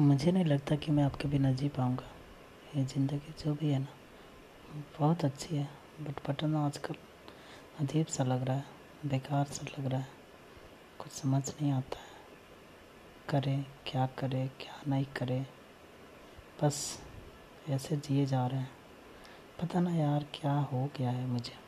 मुझे नहीं लगता कि मैं आपके बिना जी पाऊँगा। ये ज़िंदगी जो भी है ना, बहुत अच्छी है बट पटन आजकल अजीब सा लग रहा है, बेकार सा लग रहा है। कुछ समझ नहीं आता है। करें, क्या करें, क्या नहीं करें। बस ऐसे जिए जा रहे हैं। पता ना यार क्या हो गया है मुझे।